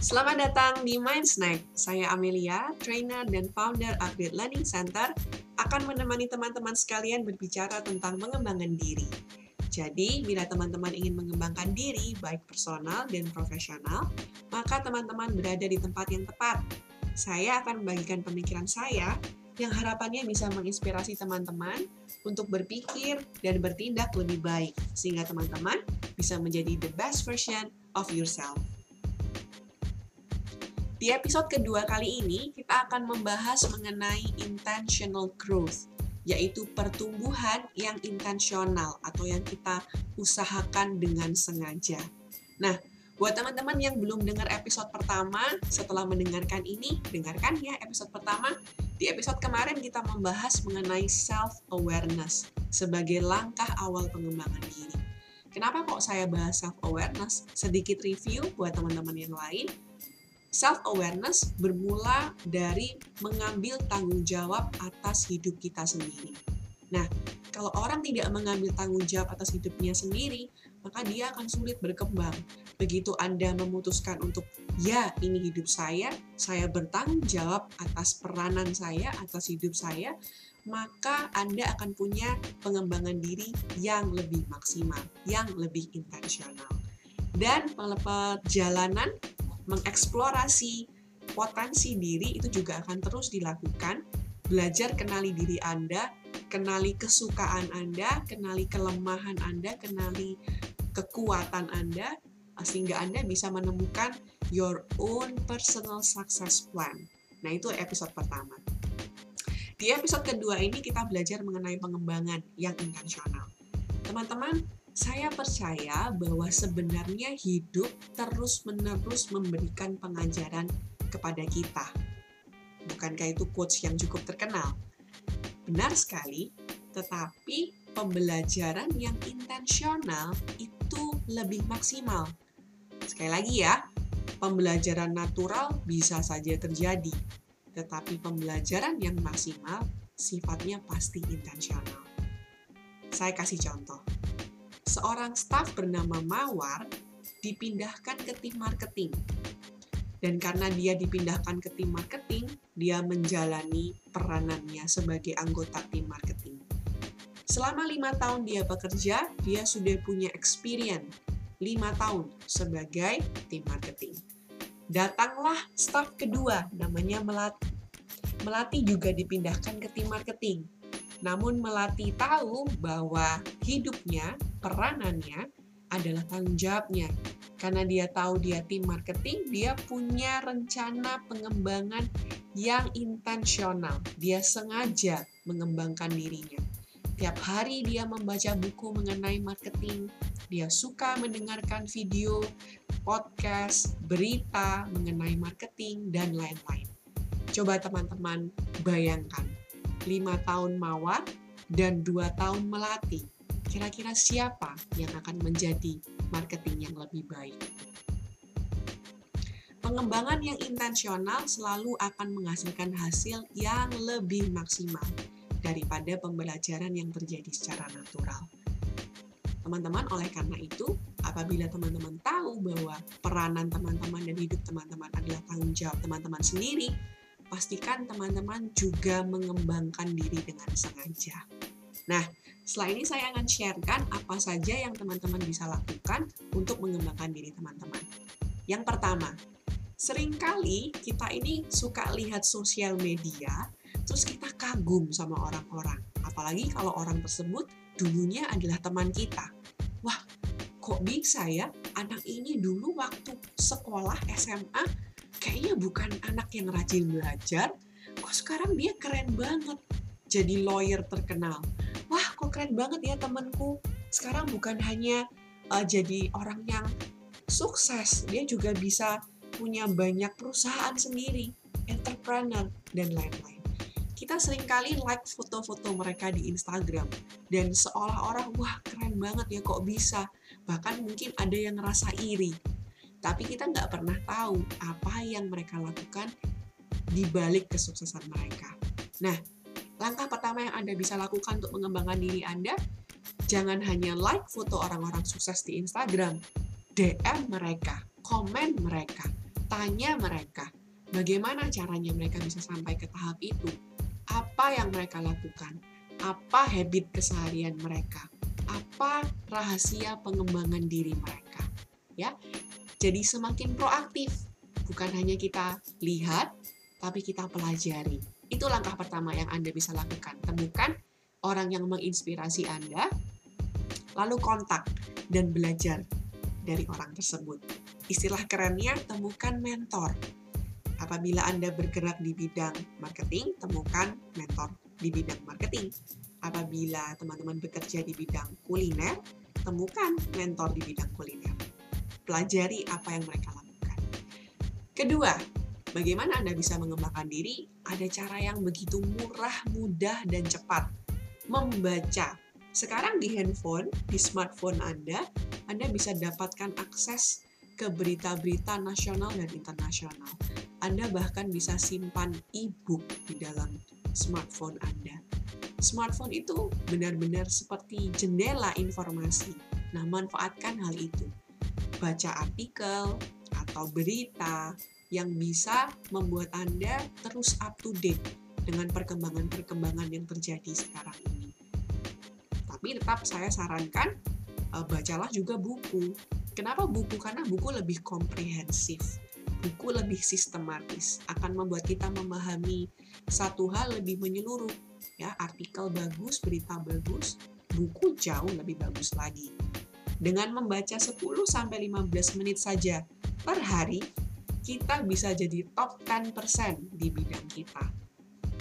Selamat datang di Mind Snack. Saya Amelia, trainer dan founder Upgrade Learning Center, akan menemani teman-teman sekalian berbicara tentang pengembangan diri. Jadi, bila teman-teman ingin mengembangkan diri, baik personal dan profesional, maka teman-teman berada di tempat yang tepat. Saya akan membagikan pemikiran saya yang harapannya bisa menginspirasi teman-teman untuk berpikir dan bertindak lebih baik, sehingga teman-teman bisa menjadi the best version of yourself. Di episode kedua kali ini, kita akan membahas mengenai intentional growth, yaitu pertumbuhan yang intensional atau yang kita usahakan dengan sengaja. Nah, buat teman-teman yang belum dengar episode pertama, setelah mendengarkan ini, dengarkan ya episode pertama. Di episode kemarin kita membahas mengenai self-awareness sebagai langkah awal pengembangan diri. Kenapa kok saya bahas self-awareness? Sedikit review buat teman-teman yang lain self-awareness bermula dari mengambil tanggung jawab atas hidup kita sendiri. Nah, kalau orang tidak mengambil tanggung jawab atas hidupnya sendiri, maka dia akan sulit berkembang. Begitu Anda memutuskan untuk, ya ini hidup saya, saya bertanggung jawab atas peranan saya, atas hidup saya, maka Anda akan punya pengembangan diri yang lebih maksimal, yang lebih intensional. Dan perjalanan mengeksplorasi potensi diri itu juga akan terus dilakukan. Belajar kenali diri Anda, kenali kesukaan Anda, kenali kelemahan Anda, kenali kekuatan Anda, sehingga Anda bisa menemukan your own personal success plan. Nah, itu episode pertama. Di episode kedua ini kita belajar mengenai pengembangan yang intensional. Teman-teman, saya percaya bahwa sebenarnya hidup terus-menerus memberikan pengajaran kepada kita. Bukankah itu quotes yang cukup terkenal? Benar sekali, tetapi pembelajaran yang intensional itu lebih maksimal. Sekali lagi ya, pembelajaran natural bisa saja terjadi, tetapi pembelajaran yang maksimal sifatnya pasti intensional. Saya kasih contoh seorang staf bernama Mawar dipindahkan ke tim marketing. Dan karena dia dipindahkan ke tim marketing, dia menjalani peranannya sebagai anggota tim marketing. Selama lima tahun dia bekerja, dia sudah punya experience lima tahun sebagai tim marketing. Datanglah staf kedua, namanya Melati. Melati juga dipindahkan ke tim marketing namun Melati tahu bahwa hidupnya, peranannya adalah tanggung jawabnya. Karena dia tahu dia tim marketing, dia punya rencana pengembangan yang intensional. Dia sengaja mengembangkan dirinya. Tiap hari dia membaca buku mengenai marketing. Dia suka mendengarkan video, podcast, berita mengenai marketing, dan lain-lain. Coba teman-teman bayangkan lima tahun mawar, dan dua tahun melatih. Kira-kira siapa yang akan menjadi marketing yang lebih baik? Pengembangan yang intensional selalu akan menghasilkan hasil yang lebih maksimal daripada pembelajaran yang terjadi secara natural. Teman-teman, oleh karena itu, apabila teman-teman tahu bahwa peranan teman-teman dan hidup teman-teman adalah tanggung jawab teman-teman sendiri, pastikan teman-teman juga mengembangkan diri dengan sengaja. Nah, setelah ini saya akan sharekan apa saja yang teman-teman bisa lakukan untuk mengembangkan diri teman-teman. Yang pertama, sering kali kita ini suka lihat sosial media, terus kita kagum sama orang-orang. Apalagi kalau orang tersebut dulunya adalah teman kita. Wah, kok bisa ya anak ini dulu waktu sekolah SMA kayaknya bukan anak yang rajin belajar, kok sekarang dia keren banget jadi lawyer terkenal. Wah, kok keren banget ya temanku. Sekarang bukan hanya uh, jadi orang yang sukses, dia juga bisa punya banyak perusahaan sendiri, entrepreneur, dan lain-lain. Kita sering kali like foto-foto mereka di Instagram, dan seolah-olah, wah keren banget ya kok bisa. Bahkan mungkin ada yang ngerasa iri, tapi kita nggak pernah tahu apa yang mereka lakukan di balik kesuksesan mereka. Nah, langkah pertama yang Anda bisa lakukan untuk mengembangkan diri Anda, jangan hanya like foto orang-orang sukses di Instagram, DM mereka, komen mereka, tanya mereka, bagaimana caranya mereka bisa sampai ke tahap itu, apa yang mereka lakukan, apa habit keseharian mereka, apa rahasia pengembangan diri mereka. Ya, jadi semakin proaktif, bukan hanya kita lihat, tapi kita pelajari. Itu langkah pertama yang Anda bisa lakukan. Temukan orang yang menginspirasi Anda, lalu kontak dan belajar dari orang tersebut. Istilah kerennya, temukan mentor. Apabila Anda bergerak di bidang marketing, temukan mentor di bidang marketing. Apabila teman-teman bekerja di bidang kuliner, temukan mentor di bidang kuliner. Pelajari apa yang mereka lakukan. Kedua, bagaimana Anda bisa mengembangkan diri? Ada cara yang begitu murah, mudah, dan cepat. Membaca. Sekarang di handphone, di smartphone Anda, Anda bisa dapatkan akses ke berita-berita nasional dan internasional. Anda bahkan bisa simpan e-book di dalam smartphone Anda. Smartphone itu benar-benar seperti jendela informasi. Nah, manfaatkan hal itu. Baca artikel atau berita yang bisa membuat Anda terus up to date dengan perkembangan-perkembangan yang terjadi sekarang ini. Tapi tetap saya sarankan eh, bacalah juga buku Kenapa buku? Karena buku lebih komprehensif, buku lebih sistematis, akan membuat kita memahami satu hal lebih menyeluruh. Ya, artikel bagus, berita bagus, buku jauh lebih bagus lagi. Dengan membaca 10 sampai 15 menit saja per hari, kita bisa jadi top 10% di bidang kita.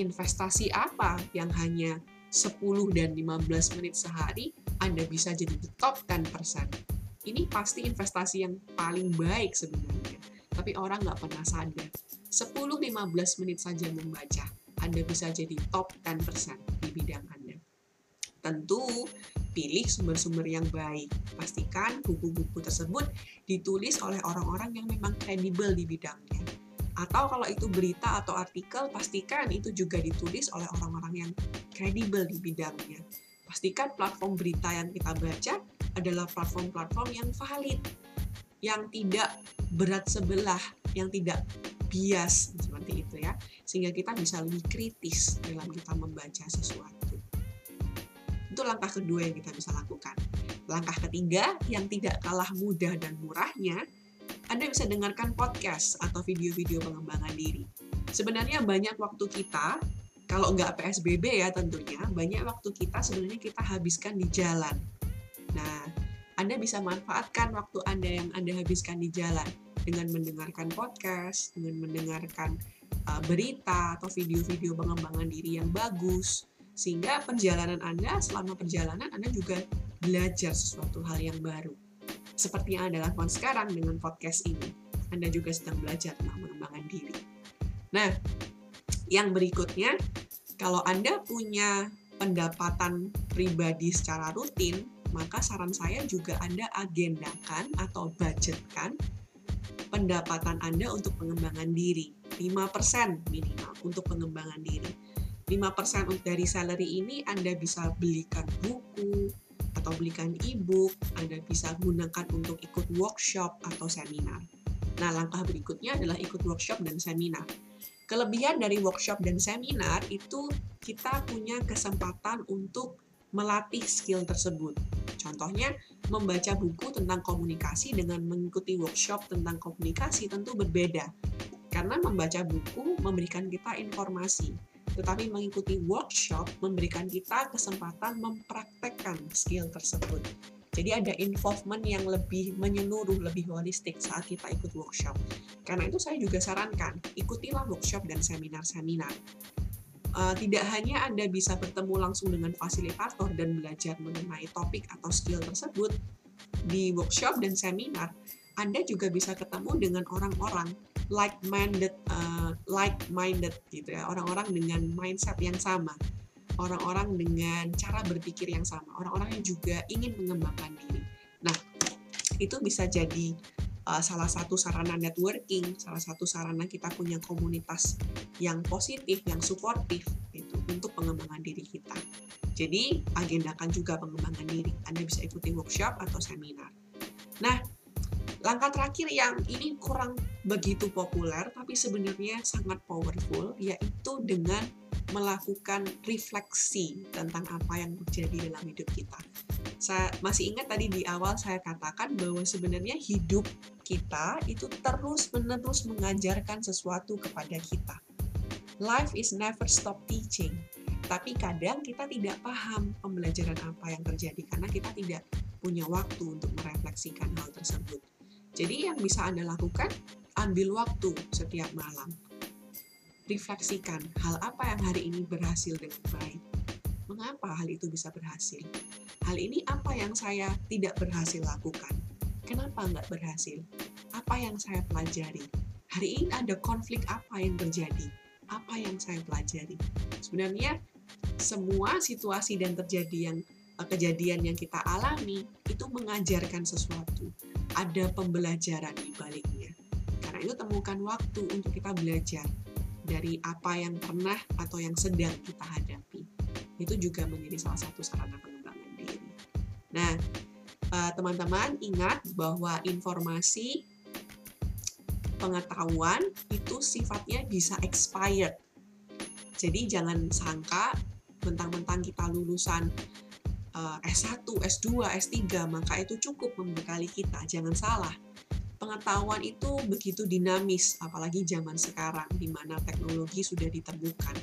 Investasi apa yang hanya 10 dan 15 menit sehari, Anda bisa jadi di top 10% ini pasti investasi yang paling baik sebenarnya. Tapi orang nggak pernah sadar. 10-15 menit saja membaca, Anda bisa jadi top 10% di bidang Anda. Tentu, pilih sumber-sumber yang baik. Pastikan buku-buku tersebut ditulis oleh orang-orang yang memang kredibel di bidangnya. Atau kalau itu berita atau artikel, pastikan itu juga ditulis oleh orang-orang yang kredibel di bidangnya. Pastikan platform berita yang kita baca adalah platform-platform yang valid, yang tidak berat sebelah, yang tidak bias seperti itu ya, sehingga kita bisa lebih kritis dalam kita membaca sesuatu. Itu langkah kedua yang kita bisa lakukan. Langkah ketiga yang tidak kalah mudah dan murahnya, Anda bisa dengarkan podcast atau video-video pengembangan diri. Sebenarnya banyak waktu kita, kalau nggak PSBB ya tentunya, banyak waktu kita sebenarnya kita habiskan di jalan Nah, Anda bisa manfaatkan waktu Anda yang Anda habiskan di jalan dengan mendengarkan podcast, dengan mendengarkan uh, berita atau video-video pengembangan diri yang bagus. Sehingga perjalanan Anda, selama perjalanan Anda juga belajar sesuatu hal yang baru. Seperti yang Anda lakukan sekarang dengan podcast ini. Anda juga sedang belajar tentang pengembangan diri. Nah, yang berikutnya, kalau Anda punya pendapatan pribadi secara rutin, maka saran saya juga Anda agendakan atau budgetkan pendapatan Anda untuk pengembangan diri. 5% minimal untuk pengembangan diri. 5% dari salary ini Anda bisa belikan buku atau belikan e-book, Anda bisa gunakan untuk ikut workshop atau seminar. Nah, langkah berikutnya adalah ikut workshop dan seminar. Kelebihan dari workshop dan seminar itu kita punya kesempatan untuk melatih skill tersebut. Contohnya, membaca buku tentang komunikasi dengan mengikuti workshop tentang komunikasi tentu berbeda. Karena membaca buku memberikan kita informasi, tetapi mengikuti workshop memberikan kita kesempatan mempraktekkan skill tersebut. Jadi ada involvement yang lebih menyeluruh, lebih holistik saat kita ikut workshop. Karena itu saya juga sarankan, ikutilah workshop dan seminar-seminar uh, tidak hanya Anda bisa bertemu langsung dengan fasilitator dan belajar mengenai topik atau skill tersebut di workshop dan seminar, Anda juga bisa ketemu dengan orang-orang like-minded, uh, like-minded gitu ya, orang-orang dengan mindset yang sama, orang-orang dengan cara berpikir yang sama, orang-orang yang juga ingin mengembangkan diri. Nah, itu bisa jadi uh, salah satu sarana networking, salah satu sarana kita punya komunitas yang positif, yang suportif itu untuk pengembangan diri kita. Jadi, agendakan juga pengembangan diri. Anda bisa ikuti workshop atau seminar. Nah, Langkah terakhir yang ini kurang begitu populer, tapi sebenarnya sangat powerful, yaitu dengan melakukan refleksi tentang apa yang terjadi dalam hidup kita. Saya masih ingat tadi di awal saya katakan bahwa sebenarnya hidup kita itu terus-menerus mengajarkan sesuatu kepada kita. Life is never stop teaching. Tapi kadang kita tidak paham pembelajaran apa yang terjadi karena kita tidak punya waktu untuk merefleksikan hal tersebut. Jadi yang bisa Anda lakukan, ambil waktu setiap malam. Refleksikan hal apa yang hari ini berhasil dengan baik. Mengapa hal itu bisa berhasil? Hal ini apa yang saya tidak berhasil lakukan? Kenapa nggak berhasil? Apa yang saya pelajari? Hari ini ada konflik apa yang terjadi? Apa yang saya pelajari? Sebenarnya semua situasi dan terjadi yang eh, kejadian yang kita alami itu mengajarkan sesuatu ada pembelajaran di baliknya. Karena itu temukan waktu untuk kita belajar dari apa yang pernah atau yang sedang kita hadapi. Itu juga menjadi salah satu sarana pengembangan diri. Nah, eh, teman-teman ingat bahwa informasi pengetahuan itu sifatnya bisa expired. Jadi jangan sangka mentang-mentang kita lulusan S1, S2, S3, maka itu cukup membekali kita. Jangan salah, pengetahuan itu begitu dinamis, apalagi zaman sekarang, di mana teknologi sudah ditemukan.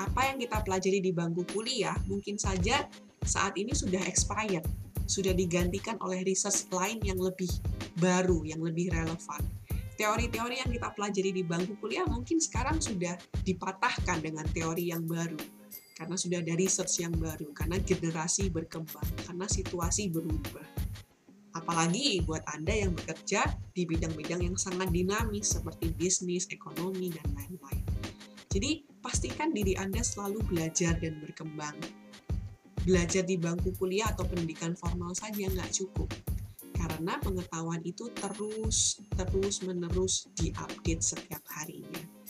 Apa yang kita pelajari di bangku kuliah mungkin saja saat ini sudah expired, sudah digantikan oleh research lain yang lebih baru, yang lebih relevan. Teori-teori yang kita pelajari di bangku kuliah mungkin sekarang sudah dipatahkan dengan teori yang baru karena sudah ada research yang baru, karena generasi berkembang, karena situasi berubah. Apalagi buat Anda yang bekerja di bidang-bidang yang sangat dinamis seperti bisnis, ekonomi, dan lain-lain. Jadi, pastikan diri Anda selalu belajar dan berkembang. Belajar di bangku kuliah atau pendidikan formal saja nggak cukup. Karena pengetahuan itu terus, terus menerus diupdate setiap harinya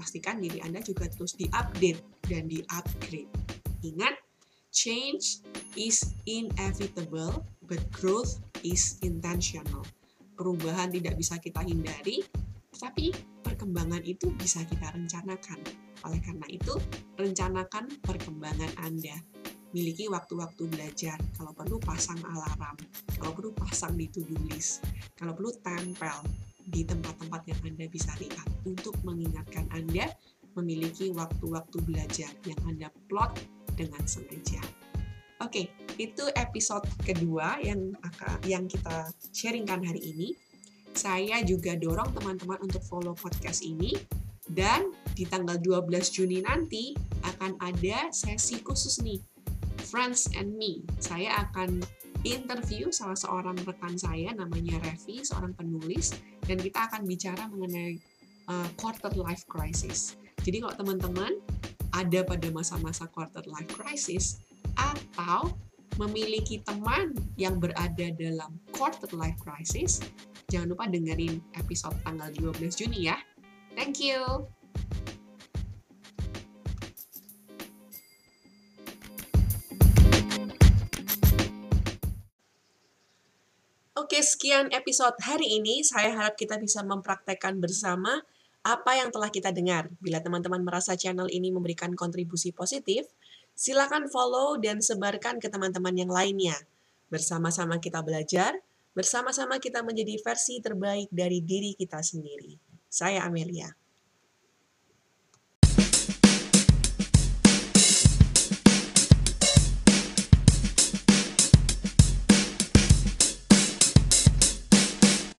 pastikan diri Anda juga terus diupdate dan di-upgrade. Ingat, change is inevitable, but growth is intentional. Perubahan tidak bisa kita hindari, tapi perkembangan itu bisa kita rencanakan. Oleh karena itu, rencanakan perkembangan Anda. Miliki waktu-waktu belajar. Kalau perlu pasang alarm, kalau perlu pasang di to-do list, kalau perlu tempel di tempat-tempat yang Anda bisa lihat untuk mengingatkan Anda memiliki waktu-waktu belajar yang Anda plot dengan sengaja. Oke, itu episode kedua yang yang kita sharingkan hari ini. Saya juga dorong teman-teman untuk follow podcast ini dan di tanggal 12 Juni nanti akan ada sesi khusus nih Friends and Me. Saya akan interview salah seorang rekan saya namanya Revi, seorang penulis, dan kita akan bicara mengenai uh, quarter life crisis. Jadi kalau teman-teman ada pada masa-masa quarter life crisis atau memiliki teman yang berada dalam quarter life crisis, jangan lupa dengerin episode tanggal 12 Juni ya. Thank you. Oke, sekian episode hari ini. Saya harap kita bisa mempraktekkan bersama apa yang telah kita dengar. Bila teman-teman merasa channel ini memberikan kontribusi positif, silakan follow dan sebarkan ke teman-teman yang lainnya. Bersama-sama kita belajar, bersama-sama kita menjadi versi terbaik dari diri kita sendiri. Saya Amelia.